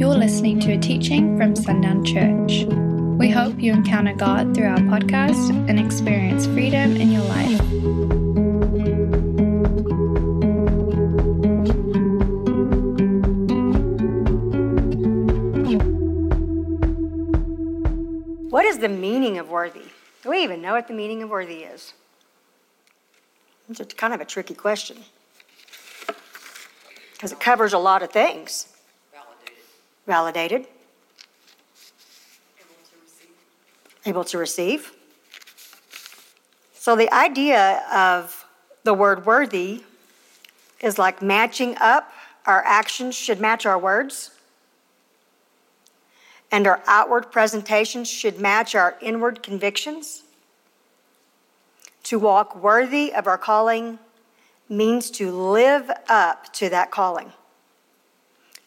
You're listening to a teaching from Sundown Church. We hope you encounter God through our podcast and experience freedom in your life. What is the meaning of worthy? Do we even know what the meaning of worthy is? It's kind of a tricky question because it covers a lot of things. Validated. Able to receive. Able to receive. So the idea of the word worthy is like matching up. Our actions should match our words and our outward presentation should match our inward convictions. To walk worthy of our calling means to live up to that calling.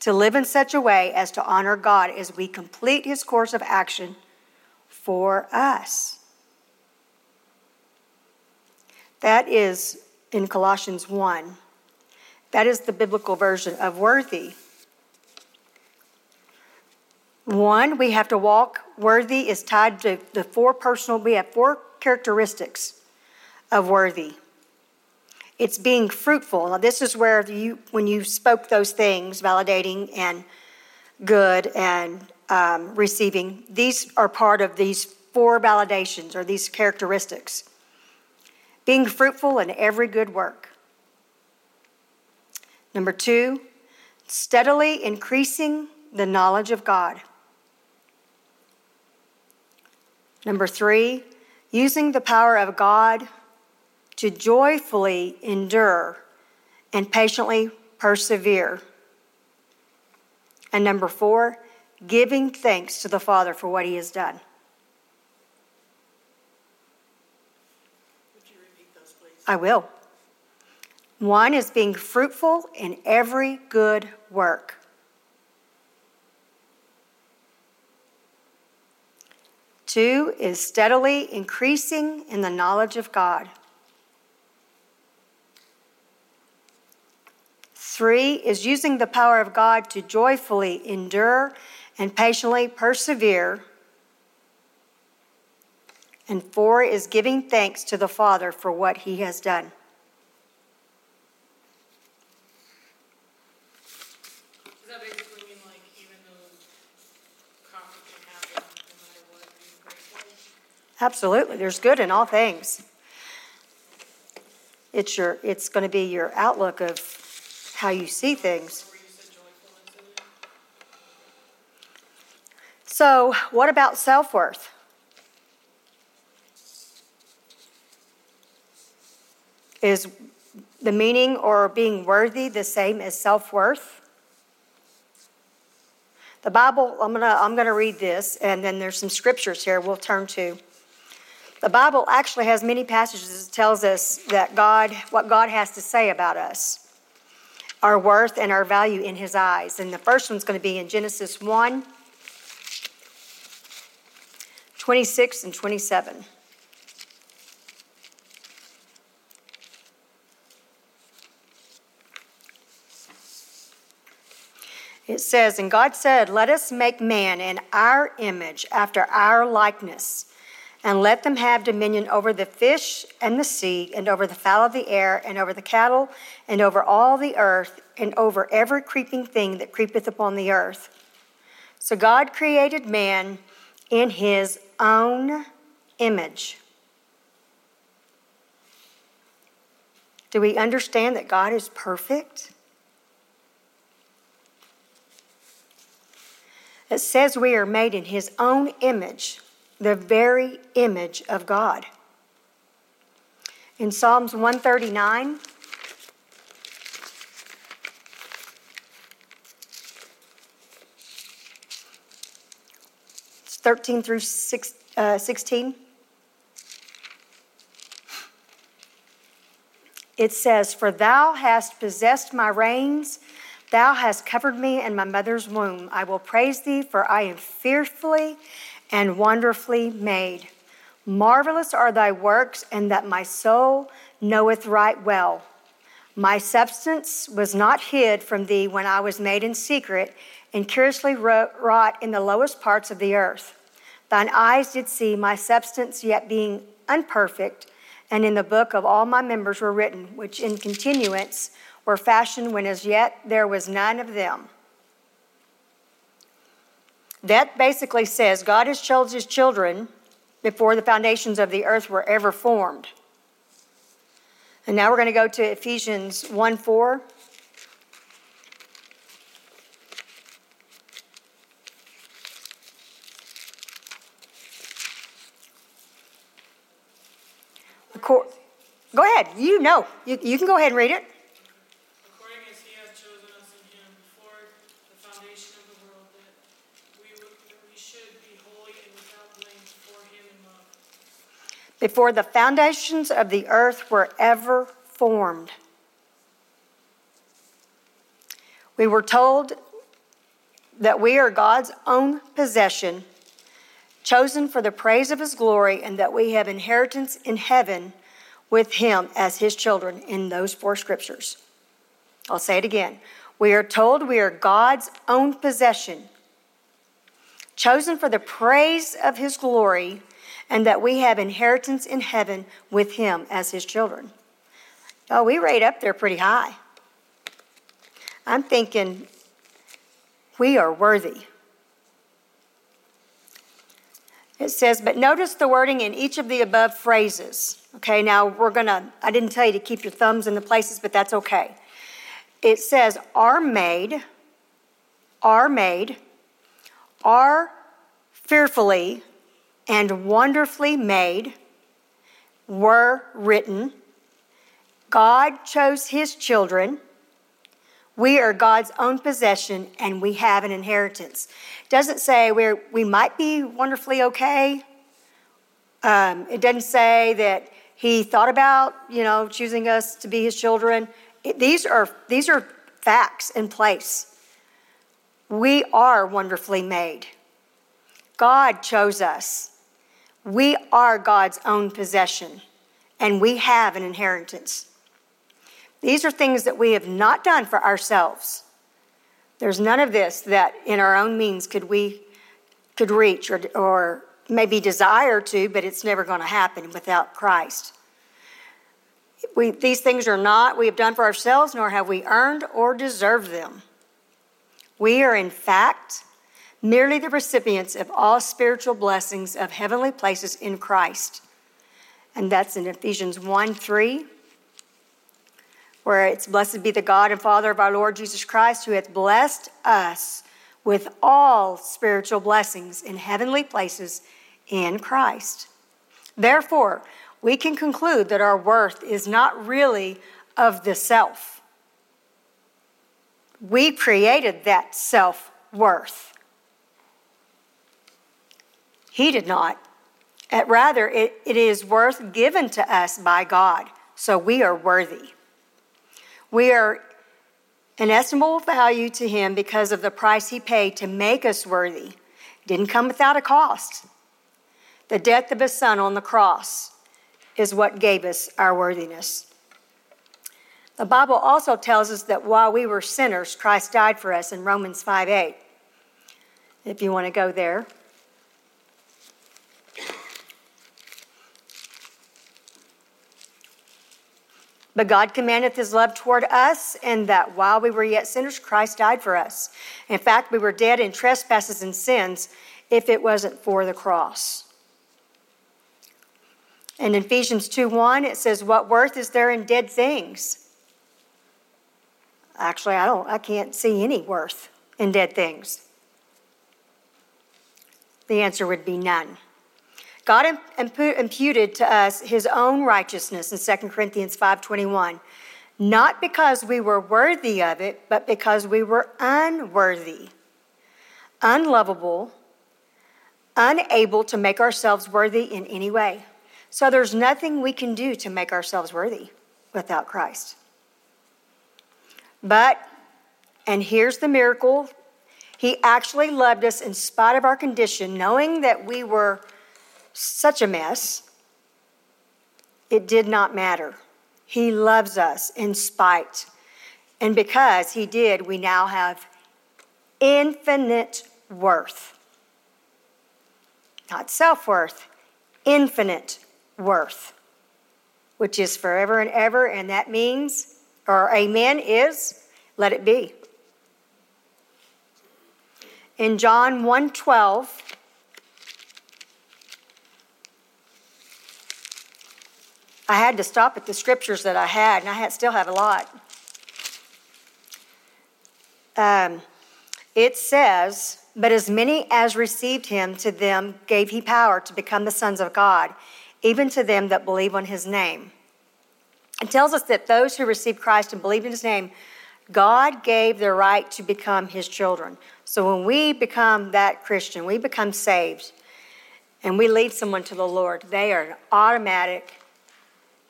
To live in such a way as to honor God as we complete His course of action for us. That is in Colossians 1. That is the biblical version of worthy. One, we have to walk worthy is tied to the four personal, we have four characteristics of worthy. It's being fruitful. Now, this is where you, when you spoke those things, validating and good and um, receiving, these are part of these four validations or these characteristics. Being fruitful in every good work. Number two, steadily increasing the knowledge of God. Number three, using the power of God to joyfully endure and patiently persevere. And number four, giving thanks to the Father for what He has done. Would you repeat those. I will. One is being fruitful in every good work. Two is steadily increasing in the knowledge of God. Three is using the power of God to joyfully endure and patiently persevere. And four is giving thanks to the Father for what he has done. Does that basically mean like even though conflict can happen, no matter what, being grateful? Absolutely. There's good in all things. It's your it's going to be your outlook of how you see things. So, what about self-worth? Is the meaning or being worthy the same as self-worth? The Bible, I'm to I'm to read this and then there's some scriptures here we'll turn to. The Bible actually has many passages that tells us that God what God has to say about us. Our worth and our value in his eyes. And the first one's going to be in Genesis 1 26 and 27. It says, And God said, Let us make man in our image, after our likeness, and let them have dominion over the fish and the sea, and over the fowl of the air, and over the cattle, and over all the earth, and over every creeping thing that creepeth upon the earth. So God created man in his own image. Do we understand that God is perfect? It says we are made in his own image, the very image of God. In Psalms 139, it's 13 through uh, 16. It says, For thou hast possessed my reins, thou hast covered me in my mother's womb. I will praise thee, for I am fearfully and wonderfully made. Marvelous are thy works, and that my soul knoweth right well. My substance was not hid from thee when I was made in secret and curiously wrought in the lowest parts of the earth. Thine eyes did see my substance yet being unperfect, and in the book of all my members were written, which in continuance were fashioned when as yet there was none of them. That basically says God has chosen his children before the foundations of the earth were ever formed. And now we're going to go to Ephesians 1 4. Go ahead. You know. You, you can go ahead and read it. According as he has chosen us in him before the foundation of the world, that we, that we should be holy and without blame before him in love. Before the foundations of the earth were ever formed. We were told that we are God's own possession chosen for the praise of his glory, and that we have inheritance in heaven with him as his children in those four scriptures. I'll say it again. We are told we are God's own possession, chosen for the praise of his glory, and that we have inheritance in heaven with him as his children. Oh, we rate up there pretty high. I'm thinking we are worthy. It says, but notice the wording in each of the above phrases. Okay, now we're gonna, I didn't tell you to keep your thumbs in the places, but that's okay. It says, are made, are made, are fearfully and wonderfully made, were written. God chose his children we are God's own possession and we have an inheritance. It doesn't say we we might be wonderfully okay. Um, it doesn't say that he thought about, you know, choosing us to be his children. It, these are these are facts in place. We are wonderfully made. God chose us. We are God's own possession, and we have an inheritance. These are things that we have not done for ourselves. There's none of this that in our own means could we could reach or, or maybe desire to, but it's never going to happen without Christ. We, these things are not we have done for ourselves, nor have we earned or deserved them. We are, in fact, merely the recipients of all spiritual blessings of heavenly places in Christ. And that's in Ephesians 1 3 where it's blessed be the God and Father of our Lord Jesus Christ, who hath blessed us with all spiritual blessings in heavenly places in Christ. Therefore, we can conclude that our worth is not really of the self. We created that self worth. He did not. Uh, rather, it, it is worth given to us by God, so we are worthy. We are inestimable value to him because of the price he paid to make us worthy. Didn't come without a cost. The death of his son on the cross is what gave us our worthiness. The Bible also tells us that while we were sinners, Christ died for us in Romans 5 8. If you want to go there. But God commandeth his love toward us, and that while we were yet sinners, Christ died for us. In fact, we were dead in trespasses and sins if it wasn't for the cross. And in Ephesians 2 1, it says, What worth is there in dead things? Actually, I don't I can't see any worth in dead things. The answer would be none. God imputed to us his own righteousness in 2 Corinthians 5:21, not because we were worthy of it, but because we were unworthy, unlovable, unable to make ourselves worthy in any way. So there's nothing we can do to make ourselves worthy without Christ. But and here's the miracle, he actually loved us in spite of our condition, knowing that we were such a mess, it did not matter. He loves us in spite. And because He did, we now have infinite worth. Not self worth, infinite worth, which is forever and ever, and that means, or amen is, let it be. In John 1:12, I had to stop at the scriptures that I had, and I had, still have a lot. Um, it says, But as many as received him, to them gave he power to become the sons of God, even to them that believe on his name. It tells us that those who received Christ and believed in his name, God gave the right to become his children. So when we become that Christian, we become saved, and we lead someone to the Lord, they are an automatic,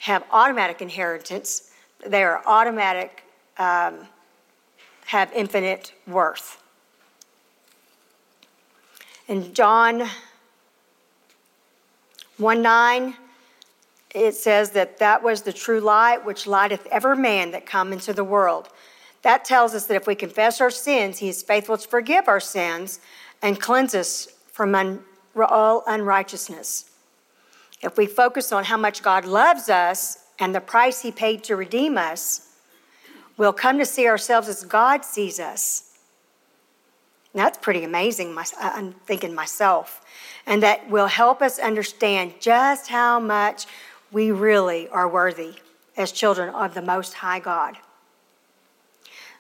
have automatic inheritance. They are automatic, um, have infinite worth. In John 1 9, it says that that was the true light which lighteth every man that come into the world. That tells us that if we confess our sins, he is faithful to forgive our sins and cleanse us from un- all unrighteousness. If we focus on how much God loves us and the price he paid to redeem us, we'll come to see ourselves as God sees us. And that's pretty amazing, I'm thinking myself. And that will help us understand just how much we really are worthy as children of the Most High God.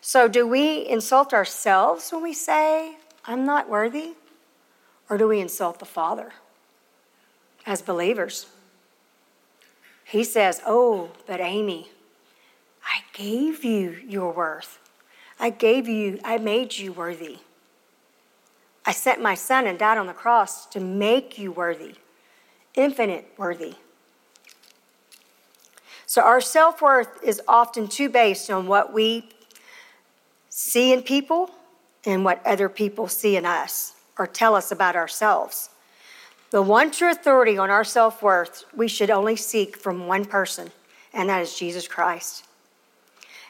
So, do we insult ourselves when we say, I'm not worthy? Or do we insult the Father as believers? He says, Oh, but Amy, I gave you your worth. I gave you, I made you worthy. I sent my son and died on the cross to make you worthy, infinite worthy. So our self worth is often too based on what we see in people and what other people see in us or tell us about ourselves. The one true authority on our self worth we should only seek from one person, and that is Jesus Christ.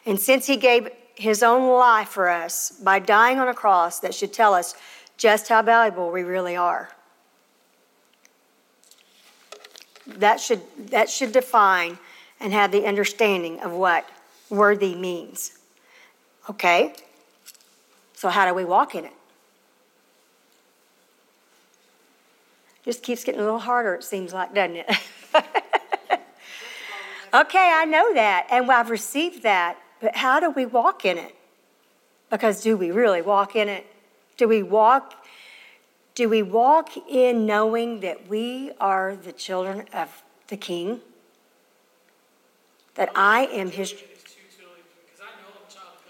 And since he gave his own life for us by dying on a cross, that should tell us just how valuable we really are. That should, that should define and have the understanding of what worthy means. Okay? So, how do we walk in it? Just keeps getting a little harder, it seems like, doesn't it? okay, I know that, and I've received that. But how do we walk in it? Because do we really walk in it? Do we walk do we walk in knowing that we are the children of the king? That I am his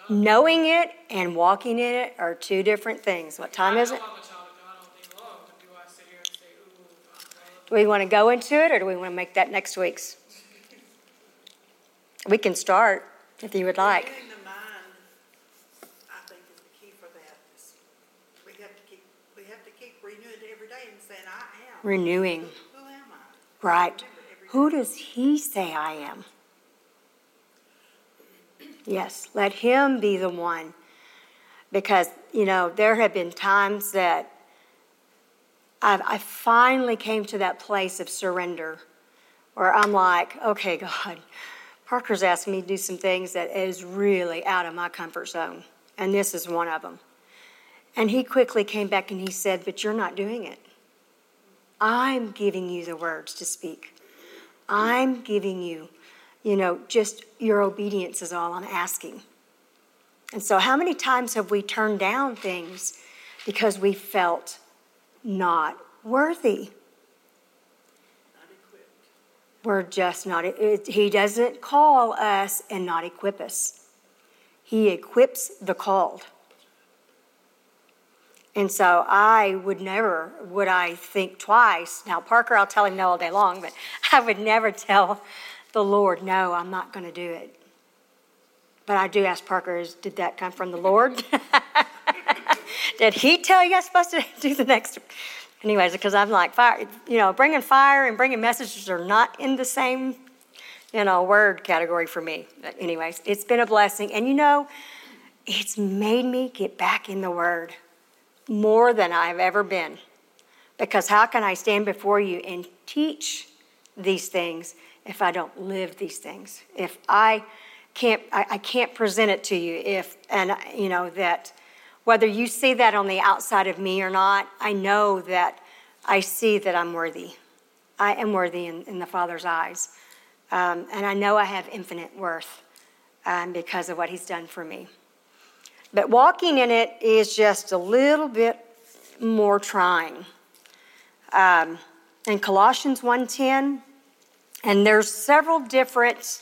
Knowing it and walking in it are two different things. What time is it? Do we want to go into it or do we want to make that next week's? We can start. If you would like. Renewing the mind, I think is the key for that. We have to keep, we have to keep renewing it every day and saying, I am. Renewing. Who am I? Right. Who does he say I am? Yes, let him be the one. Because, you know, there have been times that I've, I finally came to that place of surrender where I'm like, okay, God, Parker's asked me to do some things that is really out of my comfort zone, and this is one of them. And he quickly came back and he said, But you're not doing it. I'm giving you the words to speak. I'm giving you, you know, just your obedience is all I'm asking. And so, how many times have we turned down things because we felt not worthy? We're just not, it, He doesn't call us and not equip us. He equips the called. And so I would never, would I think twice. Now, Parker, I'll tell him no all day long, but I would never tell the Lord, no, I'm not going to do it. But I do ask Parker, did that come from the Lord? did he tell you I'm supposed to do the next? anyways, because I'm like, fire, you know, bringing fire and bringing messages are not in the same, you know, word category for me. But anyways, it's been a blessing. And you know, it's made me get back in the Word more than I've ever been. Because how can I stand before you and teach these things if I don't live these things? If I can't, I, I can't present it to you if, and you know, that whether you see that on the outside of me or not, I know that I see that I'm worthy. I am worthy in, in the Father's eyes. Um, and I know I have infinite worth um, because of what He's done for me. But walking in it is just a little bit more trying. Um, in Colossians 1:10, and there's several different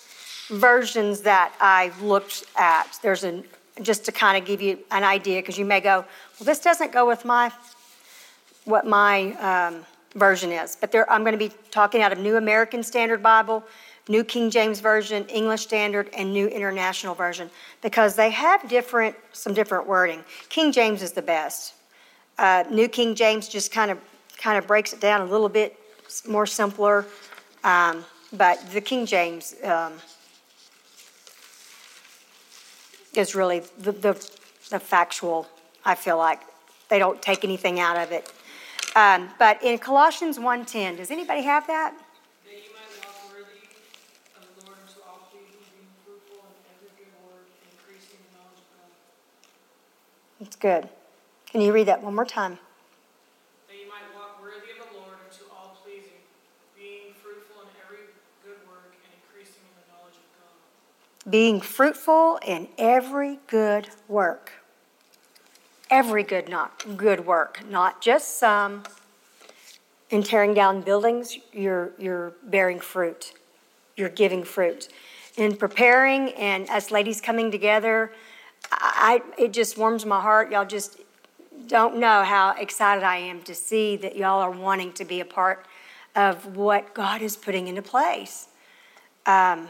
versions that I've looked at. There's a just to kind of give you an idea, because you may go, well, this doesn't go with my what my um, version is. But there, I'm going to be talking out of New American Standard Bible, New King James Version, English Standard, and New International Version, because they have different some different wording. King James is the best. Uh, New King James just kind of kind of breaks it down a little bit more simpler, um, but the King James. Um, is really the, the, the factual, I feel like. They don't take anything out of it. Um, but in Colossians 1.10, does anybody have that? That you might walk worthy of the Lord unto all being fruitful in every good work, increasing knowledge of It's good. Can you read that one more time? That you might walk worthy of the Lord unto all pleasing, being fruitful in every good work, and increasing in the knowledge of God. Being fruitful in every good work. Every good not good work, not just some. In tearing down buildings, you're you're bearing fruit. You're giving fruit. In preparing and us ladies coming together, I, it just warms my heart. Y'all just don't know how excited I am to see that y'all are wanting to be a part of what God is putting into place. Um,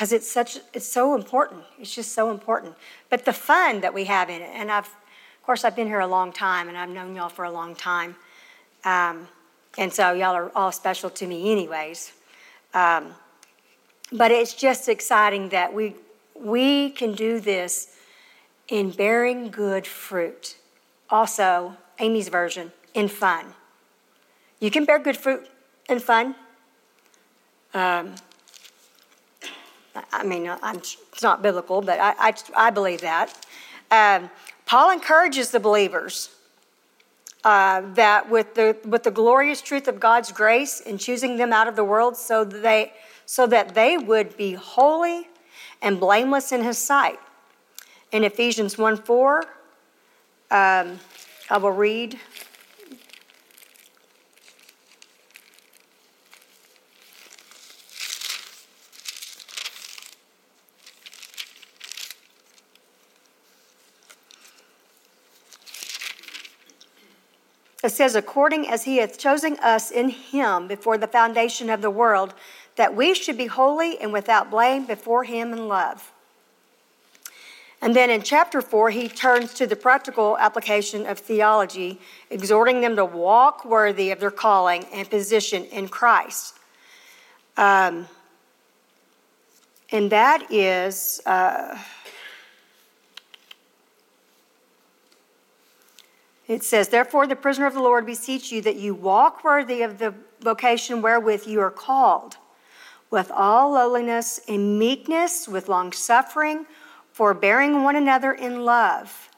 because it's such it's so important. It's just so important. But the fun that we have in it and i've of course i've been here a long time and i've known y'all for a long time. Um, and so y'all are all special to me anyways. Um, but it's just exciting that we we can do this in bearing good fruit. Also amy's version in fun. You can bear good fruit in fun. Um, I mean, I'm, it's not biblical, but I, I, I believe that. Um, Paul encourages the believers uh, that with the, with the glorious truth of God's grace in choosing them out of the world so that they, so that they would be holy and blameless in his sight. In Ephesians 1 4, um, I will read It says, according as he hath chosen us in him before the foundation of the world, that we should be holy and without blame before him in love. And then in chapter 4, he turns to the practical application of theology, exhorting them to walk worthy of their calling and position in Christ. Um, and that is. Uh, It says, Therefore, the prisoner of the Lord beseech you that you walk worthy of the vocation wherewith you are called, with all lowliness and meekness, with long suffering, forbearing one another in love,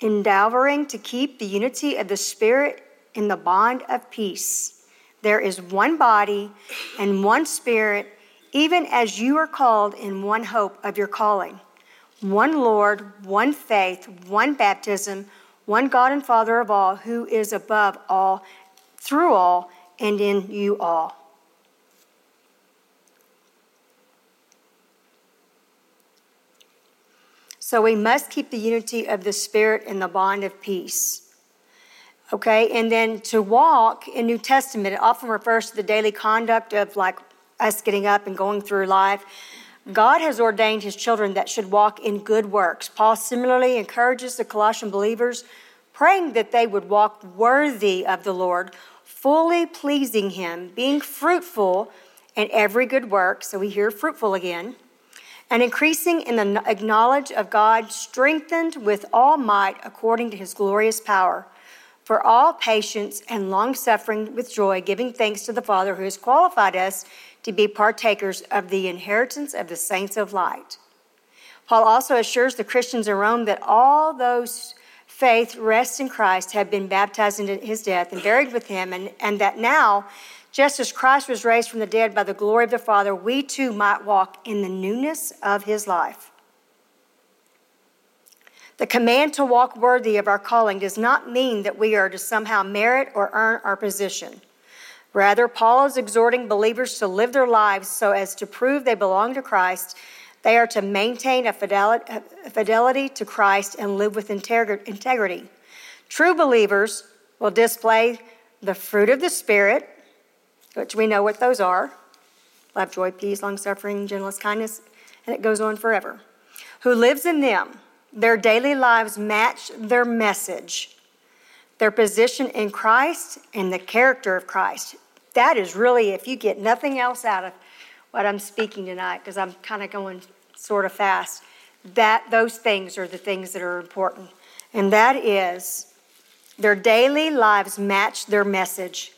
endeavoring to keep the unity of the Spirit in the bond of peace. There is one body and one Spirit, even as you are called in one hope of your calling, one Lord, one faith, one baptism one God and Father of all, who is above all, through all, and in you all. So we must keep the unity of the Spirit in the bond of peace. Okay, and then to walk in New Testament, it often refers to the daily conduct of like us getting up and going through life. God has ordained his children that should walk in good works. Paul similarly encourages the Colossian believers, praying that they would walk worthy of the Lord, fully pleasing him, being fruitful in every good work. So we hear fruitful again, and increasing in the knowledge of God, strengthened with all might according to his glorious power, for all patience and long suffering with joy, giving thanks to the Father who has qualified us to be partakers of the inheritance of the saints of light. Paul also assures the Christians in Rome that all those faith rests in Christ have been baptized into his death and buried with him, and, and that now just as Christ was raised from the dead by the glory of the Father, we too might walk in the newness of his life. The command to walk worthy of our calling does not mean that we are to somehow merit or earn our position. Rather, Paul is exhorting believers to live their lives so as to prove they belong to Christ. They are to maintain a fidelity to Christ and live with integrity. True believers will display the fruit of the Spirit which we know what those are love, joy, peace, long suffering, gentleness, kindness, and it goes on forever. Who lives in them, their daily lives match their message, their position in Christ, and the character of Christ. That is really, if you get nothing else out of what I'm speaking tonight, because I'm kind of going sort of fast, that those things are the things that are important. And that is their daily lives match their message.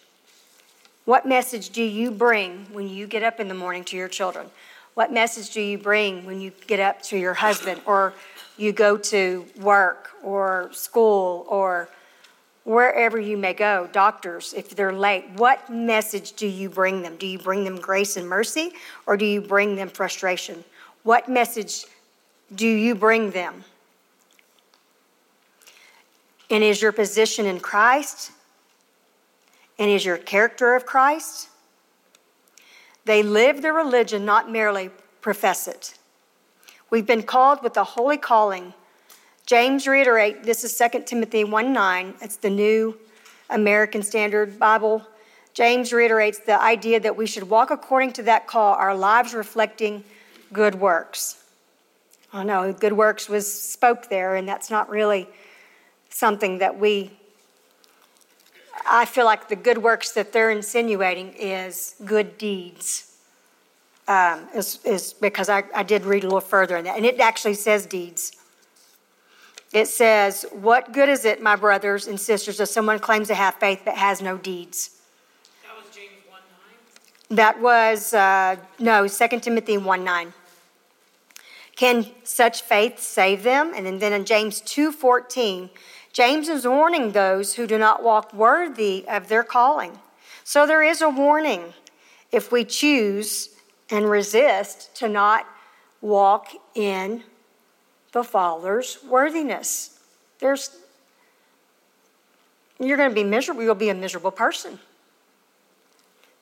What message do you bring when you get up in the morning to your children? What message do you bring when you get up to your husband or you go to work or school or wherever you may go, doctors, if they're late, what message do you bring them? Do you bring them grace and mercy or do you bring them frustration? What message do you bring them? And is your position in Christ and is your character of Christ? They live their religion, not merely profess it. We've been called with a holy calling. James reiterate this is 2 Timothy 1 9. It's the new American Standard Bible. James reiterates the idea that we should walk according to that call, our lives reflecting good works. I know good works was spoke there, and that's not really something that we I feel like the good works that they're insinuating is good deeds. Um, is, is because I, I did read a little further in that, and it actually says deeds. It says, What good is it, my brothers and sisters, if someone claims to have faith but has no deeds? That was James 1 9? That was, uh, no, 2 Timothy 1 9. Can such faith save them? And then, in James 2 14, James is warning those who do not walk worthy of their calling. So there is a warning if we choose and resist to not walk in the Father's worthiness. There's you're going to be miserable, you'll be a miserable person.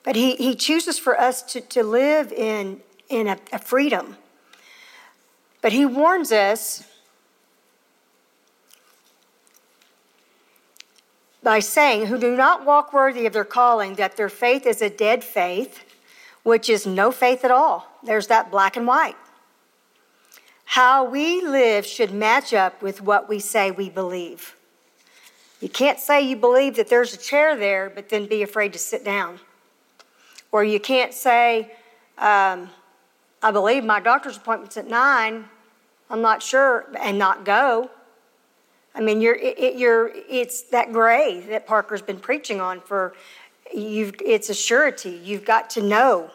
But he, he chooses for us to, to live in, in a, a freedom. But he warns us by saying, Who do not walk worthy of their calling, that their faith is a dead faith, which is no faith at all. There's that black and white. How we live should match up with what we say we believe. You can't say you believe that there's a chair there, but then be afraid to sit down. Or you can't say, um, I believe my doctor's appointment's at nine, I'm not sure, and not go. I mean, you're, it, you're, it's that gray that Parker's been preaching on for, you've, it's a surety. You've got to know.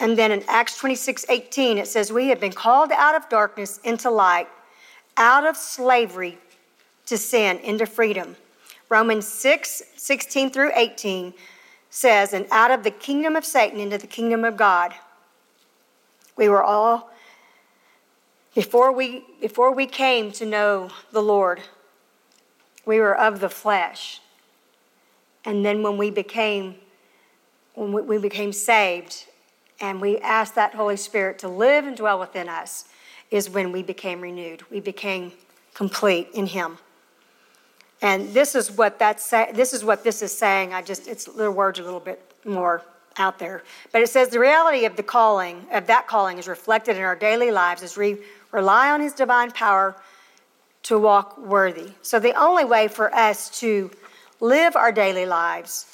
And then in Acts 26 18, it says, We have been called out of darkness into light, out of slavery to sin into freedom. Romans 6 16 through 18 says, And out of the kingdom of Satan into the kingdom of God. We were all before we, before we came to know the Lord, we were of the flesh. And then when we became, when we became saved and we asked that Holy Spirit to live and dwell within us, is when we became renewed. We became complete in Him. And this is what that's say, this is what this is saying. I just it's the words a little bit more out there. But it says the reality of the calling, of that calling is reflected in our daily lives as we rely on His divine power to walk worthy. So, the only way for us to live our daily lives,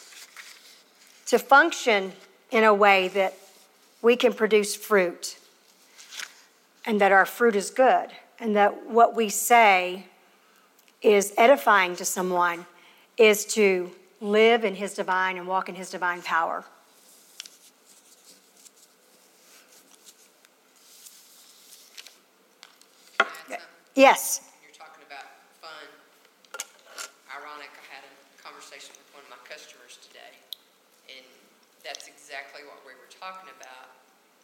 to function in a way that we can produce fruit and that our fruit is good and that what we say is edifying to someone is to live in his divine and walk in his divine power. Yes. You're talking about fun. Ironic, I had a conversation with one of my customers today, and that's exactly what we were talking about,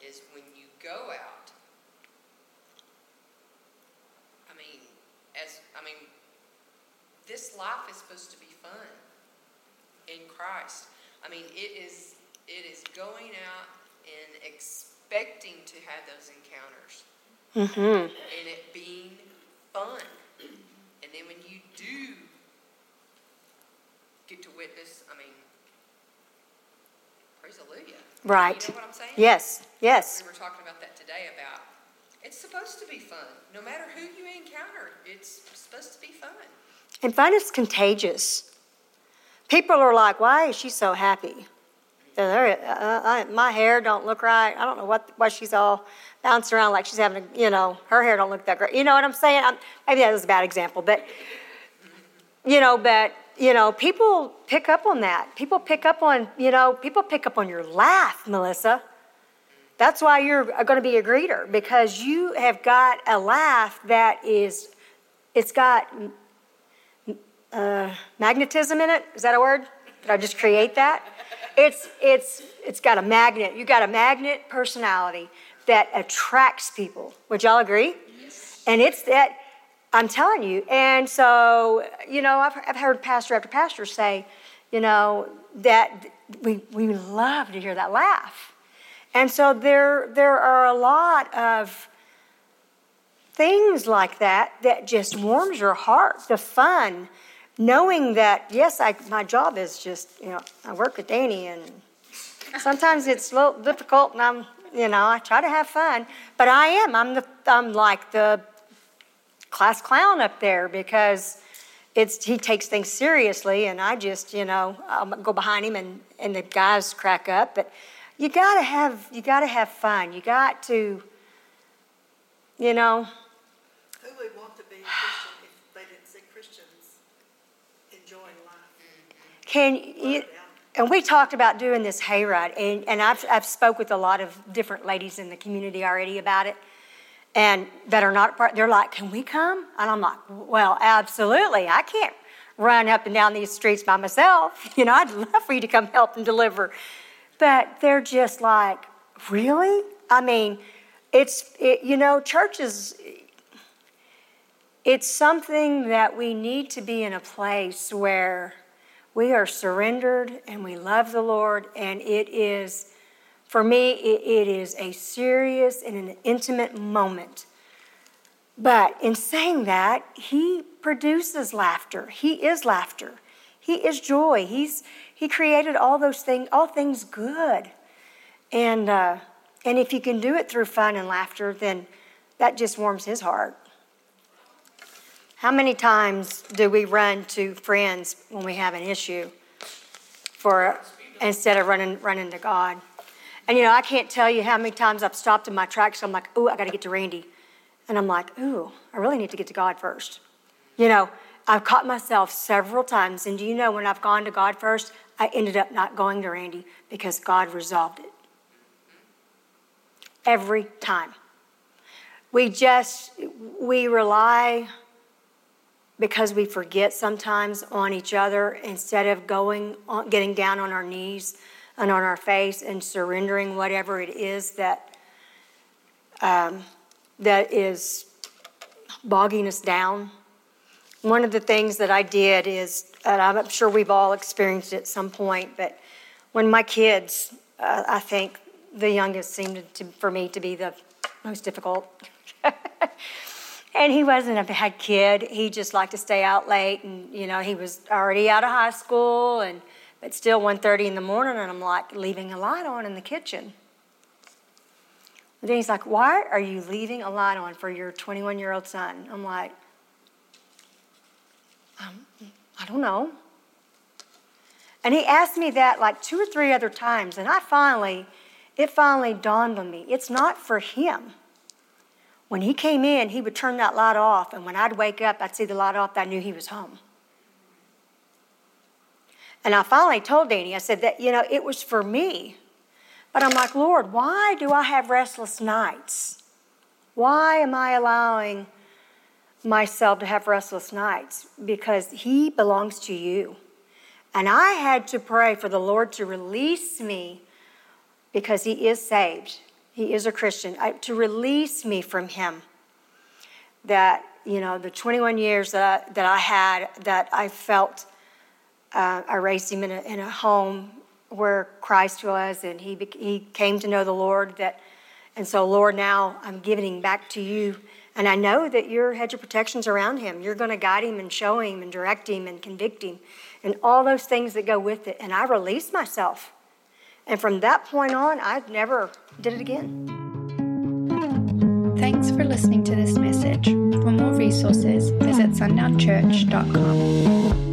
is when you go out, I mean, as, I mean, this life is supposed to be fun in Christ. I mean, it is, it is going out and expecting to have those encounters Mm-hmm. and it being fun. And then when you do get to witness, I mean, praise hallelujah. Right. You know what I'm saying? Yes. Yes. We were talking about that today about it's supposed to be fun. No matter who you encounter, it's supposed to be fun. And fun is contagious. People are like, why is she so happy? They're, uh, I, my hair don't look right. I don't know what why she's all bouncing around like she's having a, you know, her hair don't look that great. You know what I'm saying? I'm, maybe that was a bad example, but you know, but you know, people pick up on that. People pick up on, you know, people pick up on your laugh, Melissa. That's why you're going to be a greeter because you have got a laugh that is, it's got uh, magnetism in it. Is that a word? Did I just create that? It's it's it's got a magnet. You got a magnet personality that attracts people. Would y'all agree? Yes. And it's that I'm telling you. And so you know, I've I've heard pastor after pastor say, you know, that we we love to hear that laugh. And so there there are a lot of things like that that just warms your heart. The fun knowing that yes, I, my job is just you know I work with Danny, and sometimes it's a little difficult, and I'm you know I try to have fun, but I am I'm the I'm like the class clown up there because it's he takes things seriously, and I just you know I'll go behind him, and and the guys crack up, but you gotta have you gotta have fun. You got to you know. Who would want to be a Christian if they didn't see Christians enjoying life? Can you, and we talked about doing this hayride, and, and I've, I've spoke with a lot of different ladies in the community already about it, and that are not part. They're like, "Can we come?" And I'm like, "Well, absolutely. I can't run up and down these streets by myself. You know, I'd love for you to come help and deliver." But they're just like, "Really?" I mean, it's it, you know, churches. It's something that we need to be in a place where we are surrendered and we love the Lord, and it is, for me, it, it is a serious and an intimate moment. But in saying that, He produces laughter. He is laughter. He is joy. He's He created all those things, all things good, and uh, and if you can do it through fun and laughter, then that just warms His heart. How many times do we run to friends when we have an issue for instead of running running to God? And you know, I can't tell you how many times I've stopped in my tracks. I'm like, "Ooh, I got to get to Randy," and I'm like, "Ooh, I really need to get to God first. You know, I've caught myself several times, and do you know when I've gone to God first, I ended up not going to Randy because God resolved it every time. We just we rely because we forget sometimes on each other instead of going on, getting down on our knees and on our face and surrendering whatever it is that um, that is bogging us down. One of the things that I did is, and I'm sure we've all experienced it at some point, but when my kids, uh, I think the youngest seemed to, for me to be the most difficult. and he wasn't a bad kid. He just liked to stay out late, and you know he was already out of high school, and but still 1.30 in the morning, and I'm like leaving a light on in the kitchen. And then he's like, "Why are you leaving a light on for your 21 year old son?" I'm like, um, "I don't know." And he asked me that like two or three other times, and I finally, it finally dawned on me it's not for him. When he came in, he would turn that light off, and when I'd wake up, I'd see the light off, I knew he was home. And I finally told Danny, I said that, you know, it was for me. But I'm like, Lord, why do I have restless nights? Why am I allowing myself to have restless nights? Because He belongs to you. And I had to pray for the Lord to release me because He is saved. He is a Christian, I, to release me from Him. That, you know, the 21 years that I, that I had, that I felt uh, I raised him in a, in a home where Christ was, and he, he came to know the Lord. That, and so, Lord, now I'm giving back to you. And I know that your hedge of protection's around him. You're going to guide him and show him and direct him and convict him and all those things that go with it. And I release myself. And from that point on, I've never did it again. Thanks for listening to this message. For more resources, visit sundownchurch.com.